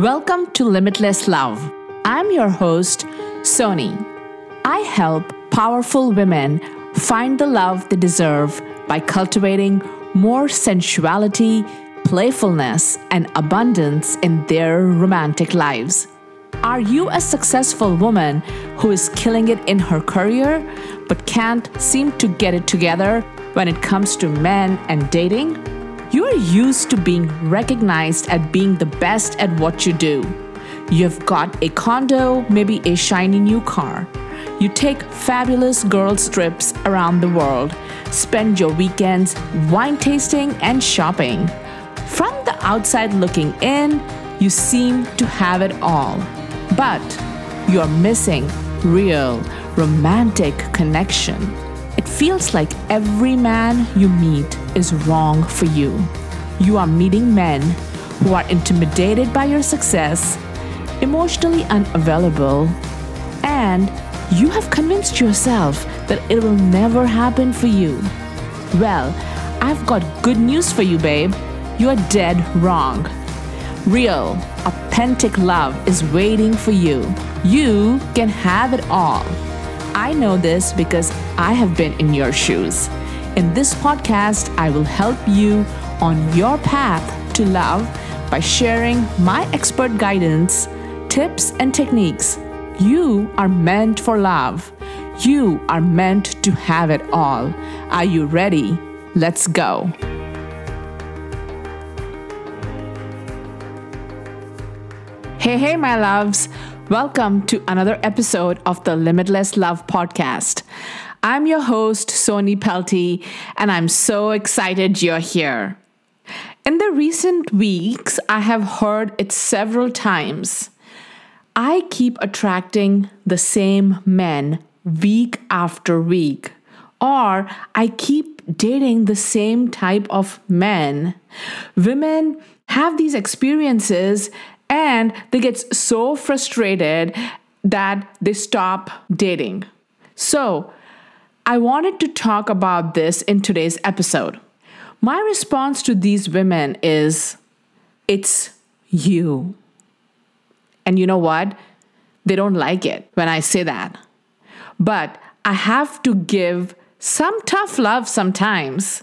Welcome to Limitless Love. I'm your host, Soni. I help powerful women find the love they deserve by cultivating more sensuality, playfulness, and abundance in their romantic lives. Are you a successful woman who is killing it in her career but can't seem to get it together when it comes to men and dating? You're used to being recognized at being the best at what you do. You've got a condo, maybe a shiny new car. You take fabulous girls' trips around the world, spend your weekends wine tasting and shopping. From the outside looking in, you seem to have it all. But you're missing real, romantic connection. It feels like every man you meet is wrong for you. You are meeting men who are intimidated by your success, emotionally unavailable, and you have convinced yourself that it will never happen for you. Well, I've got good news for you, babe. You're dead wrong. Real, authentic love is waiting for you. You can have it all. I know this because I have been in your shoes. In this podcast, I will help you on your path to love by sharing my expert guidance, tips, and techniques. You are meant for love. You are meant to have it all. Are you ready? Let's go. Hey, hey, my loves. Welcome to another episode of the Limitless Love Podcast. I'm your host, Soni Pelty, and I'm so excited you're here. In the recent weeks, I have heard it several times. I keep attracting the same men week after week, or I keep dating the same type of men. Women have these experiences and they get so frustrated that they stop dating. So, I wanted to talk about this in today's episode. My response to these women is it's you. And you know what? They don't like it when I say that. But I have to give some tough love sometimes.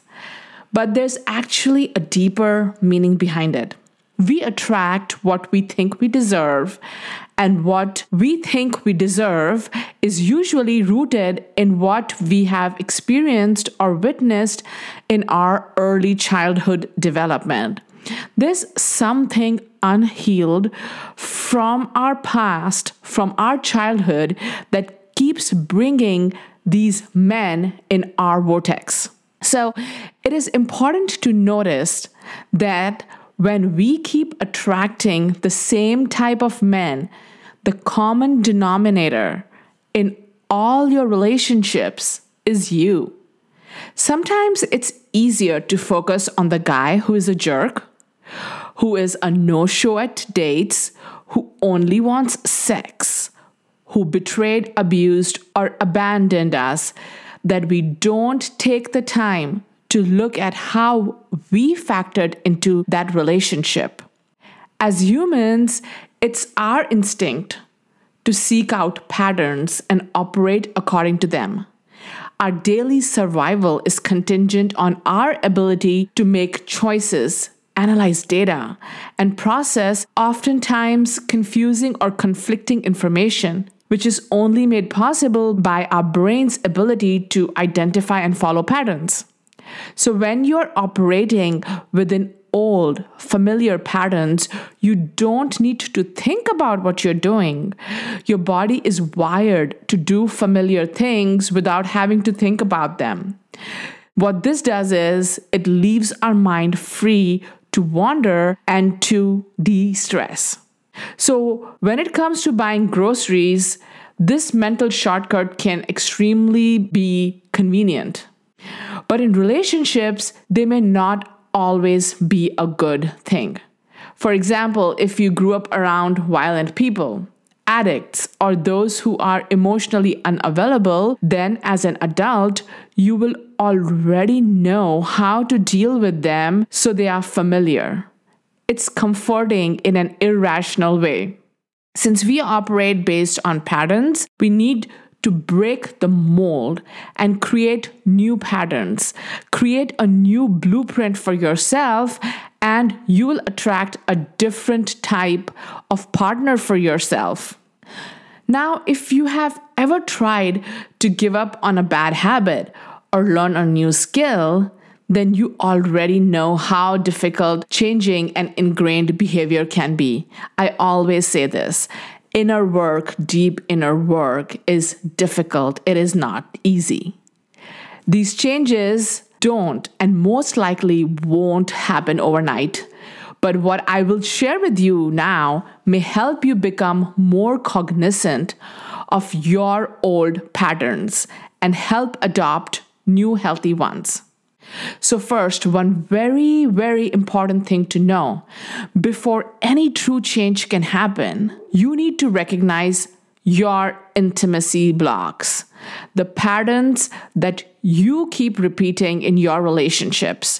But there's actually a deeper meaning behind it. We attract what we think we deserve, and what we think we deserve is usually rooted in what we have experienced or witnessed in our early childhood development. There's something unhealed from our past, from our childhood, that keeps bringing these men in our vortex. So it is important to notice that when we keep attracting the same type of men, the common denominator in all your relationships is you. Sometimes it's easier to focus on the guy who is a jerk, who is a no show at dates, who only wants sex, who betrayed, abused, or abandoned us, that we don't take the time to look at how we factored into that relationship. As humans, it's our instinct to seek out patterns and operate according to them. Our daily survival is contingent on our ability to make choices, analyze data, and process oftentimes confusing or conflicting information, which is only made possible by our brain's ability to identify and follow patterns. So, when you're operating within old, familiar patterns, you don't need to think about what you're doing. Your body is wired to do familiar things without having to think about them. What this does is it leaves our mind free to wander and to de stress. So, when it comes to buying groceries, this mental shortcut can extremely be convenient. But in relationships, they may not always be a good thing. For example, if you grew up around violent people, addicts, or those who are emotionally unavailable, then as an adult, you will already know how to deal with them so they are familiar. it's comforting in an irrational way. Since we operate based on patterns, we need to break the mold and create new patterns. Create a new blueprint for yourself, and you will attract a different type of partner for yourself. Now, if you have ever tried to give up on a bad habit or learn a new skill, then you already know how difficult changing an ingrained behavior can be. I always say this inner work, deep inner work is difficult, it is not easy. These changes don't and most likely won't happen overnight. But what I will share with you now may help you become more cognizant of your old patterns and help adopt new healthy ones. So, first, one very, very important thing to know before any true change can happen, you need to recognize your intimacy blocks, the patterns that you keep repeating in your relationships.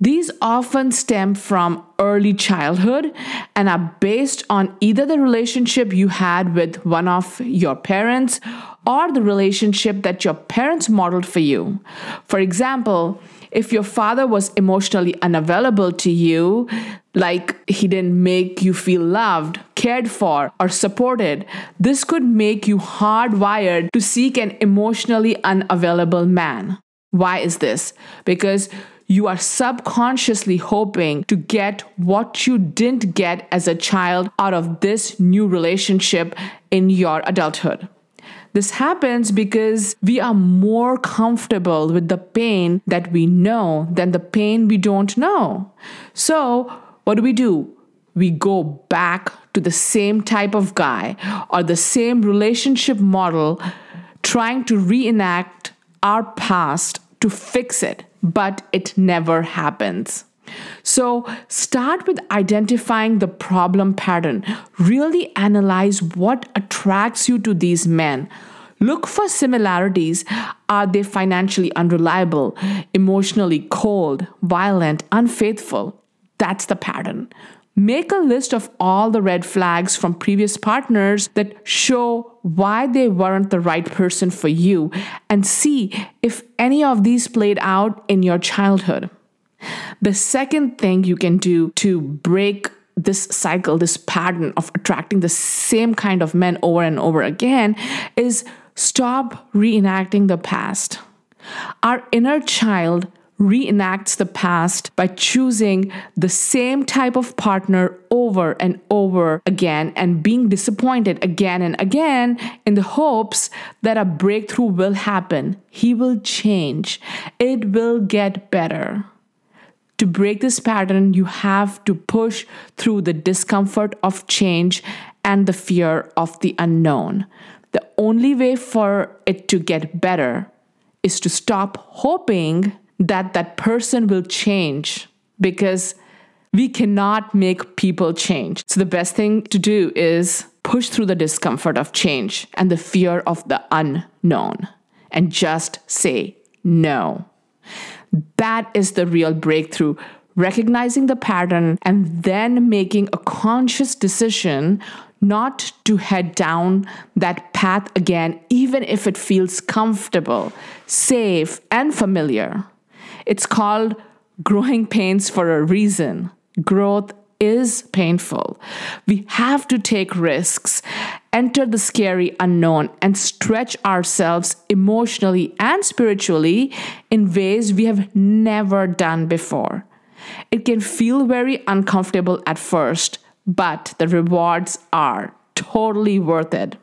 These often stem from early childhood and are based on either the relationship you had with one of your parents or the relationship that your parents modeled for you. For example, if your father was emotionally unavailable to you, like he didn't make you feel loved, cared for, or supported, this could make you hardwired to seek an emotionally unavailable man. Why is this? Because you are subconsciously hoping to get what you didn't get as a child out of this new relationship in your adulthood. This happens because we are more comfortable with the pain that we know than the pain we don't know. So, what do we do? We go back to the same type of guy or the same relationship model, trying to reenact our past to fix it but it never happens. So, start with identifying the problem pattern. Really analyze what attracts you to these men. Look for similarities. Are they financially unreliable, emotionally cold, violent, unfaithful? That's the pattern. Make a list of all the red flags from previous partners that show why they weren't the right person for you and see if any of these played out in your childhood. The second thing you can do to break this cycle, this pattern of attracting the same kind of men over and over again, is stop reenacting the past. Our inner child reenacts the past by choosing the same type of partner over and over again and being disappointed again and again in the hopes that a breakthrough will happen. He will change, it will get better. To break this pattern, you have to push through the discomfort of change and the fear of the unknown. The only way for it to get better is to stop hoping that that person will change because we cannot make people change. So the best thing to do is push through the discomfort of change and the fear of the unknown and just say no. That is the real breakthrough. Recognizing the pattern and then making a conscious decision not to head down that path again, even if it feels comfortable, safe, and familiar. It's called growing pains for a reason. Growth is painful. We have to take risks, enter the scary unknown, and stretch ourselves emotionally and spiritually in ways we have never done before. It can feel very uncomfortable at first, but the rewards are totally worth it.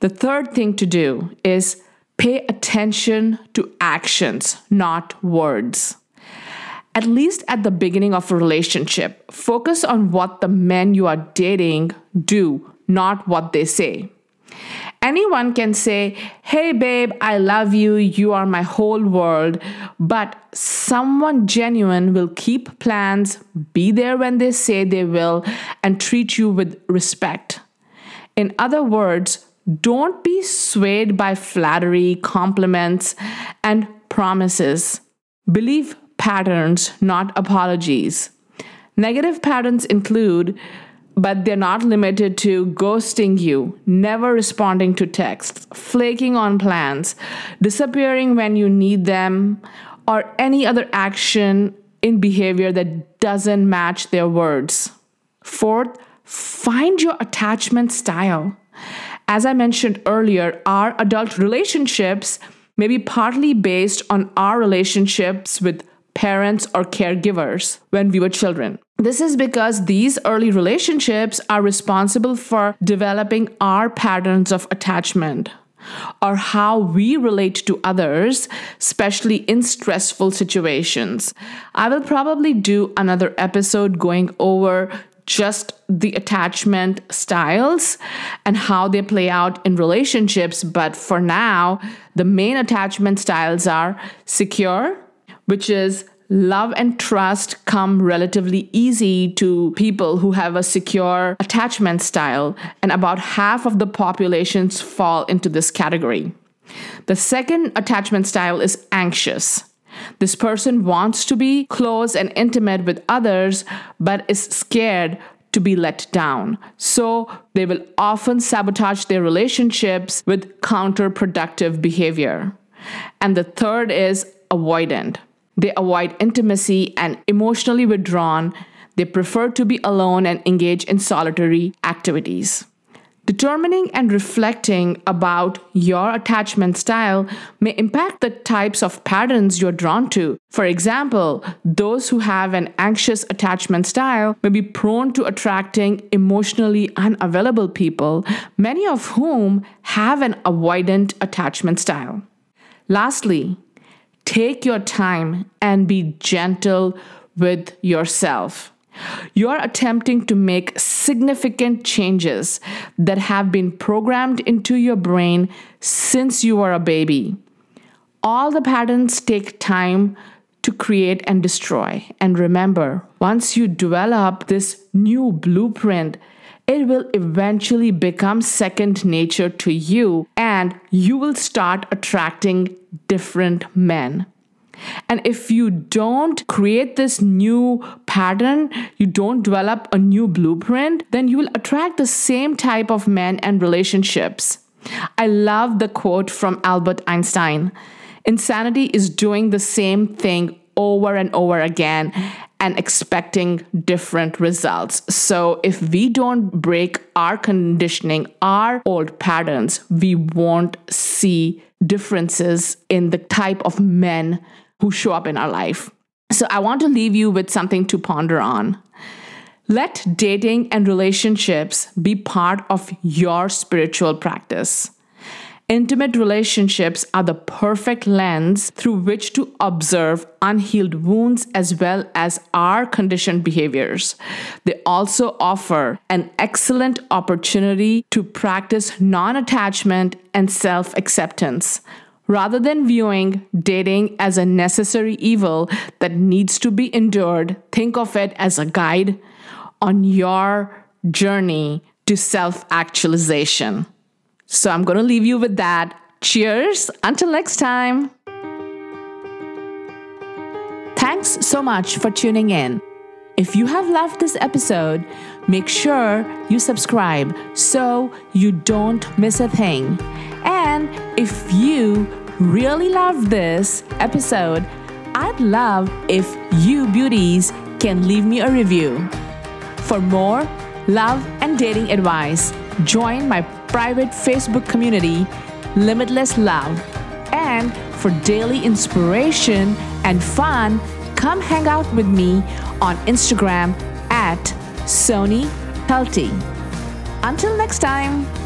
The third thing to do is Pay attention to actions, not words. At least at the beginning of a relationship, focus on what the men you are dating do, not what they say. Anyone can say, Hey, babe, I love you, you are my whole world. But someone genuine will keep plans, be there when they say they will, and treat you with respect. In other words, don't be swayed by flattery, compliments, and promises. Believe patterns, not apologies. Negative patterns include, but they're not limited to ghosting you, never responding to texts, flaking on plans, disappearing when you need them, or any other action in behavior that doesn't match their words. Fourth, find your attachment style. As I mentioned earlier, our adult relationships may be partly based on our relationships with parents or caregivers when we were children. This is because these early relationships are responsible for developing our patterns of attachment or how we relate to others, especially in stressful situations. I will probably do another episode going over just the attachment styles and how they play out in relationships. But for now, the main attachment styles are secure, which is love and trust come relatively easy to people who have a secure attachment style, and about half of the populations fall into this category. The second attachment style is anxious. This person wants to be close and intimate with others, but is scared to be let down. So they will often sabotage their relationships with counterproductive behavior. And the third is avoidant. They avoid intimacy and emotionally withdrawn. They prefer to be alone and engage in solitary activities. Determining and reflecting about your attachment style may impact the types of patterns you're drawn to. For example, those who have an anxious attachment style may be prone to attracting emotionally unavailable people, many of whom have an avoidant attachment style. Lastly, take your time and be gentle with yourself. You're attempting to make significant changes that have been programmed into your brain since you were a baby. All the patterns take time to create and destroy. And remember, once you develop this new blueprint, it will eventually become second nature to you, and you will start attracting different men. And if you don't create this new pattern, you don't develop a new blueprint, then you will attract the same type of men and relationships. I love the quote from Albert Einstein Insanity is doing the same thing over and over again and expecting different results. So, if we don't break our conditioning, our old patterns, we won't see differences in the type of men who show up in our life. So I want to leave you with something to ponder on. Let dating and relationships be part of your spiritual practice. Intimate relationships are the perfect lens through which to observe unhealed wounds as well as our conditioned behaviors. They also offer an excellent opportunity to practice non attachment and self acceptance, Rather than viewing dating as a necessary evil that needs to be endured, think of it as a guide on your journey to self actualization. So I'm going to leave you with that. Cheers. Until next time. Thanks so much for tuning in. If you have loved this episode, make sure you subscribe so you don't miss a thing. If you really love this episode, I'd love if you beauties can leave me a review. For more love and dating advice, join my private Facebook community, Limitless Love. And for daily inspiration and fun, come hang out with me on Instagram at Soni Pelty. Until next time.